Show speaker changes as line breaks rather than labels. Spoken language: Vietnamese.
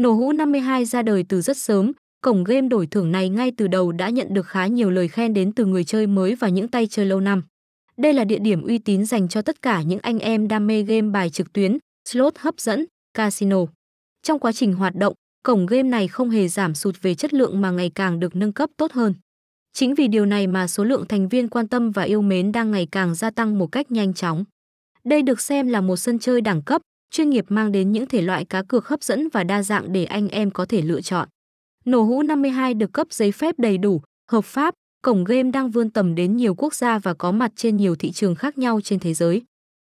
Nổ hũ 52 ra đời từ rất sớm, cổng game đổi thưởng này ngay từ đầu đã nhận được khá nhiều lời khen đến từ người chơi mới và những tay chơi lâu năm. Đây là địa điểm uy tín dành cho tất cả những anh em đam mê game bài trực tuyến, slot hấp dẫn, casino. Trong quá trình hoạt động, cổng game này không hề giảm sụt về chất lượng mà ngày càng được nâng cấp tốt hơn. Chính vì điều này mà số lượng thành viên quan tâm và yêu mến đang ngày càng gia tăng một cách nhanh chóng. Đây được xem là một sân chơi đẳng cấp, chuyên nghiệp mang đến những thể loại cá cược hấp dẫn và đa dạng để anh em có thể lựa chọn. Nổ hũ 52 được cấp giấy phép đầy đủ, hợp pháp, cổng game đang vươn tầm đến nhiều quốc gia và có mặt trên nhiều thị trường khác nhau trên thế giới.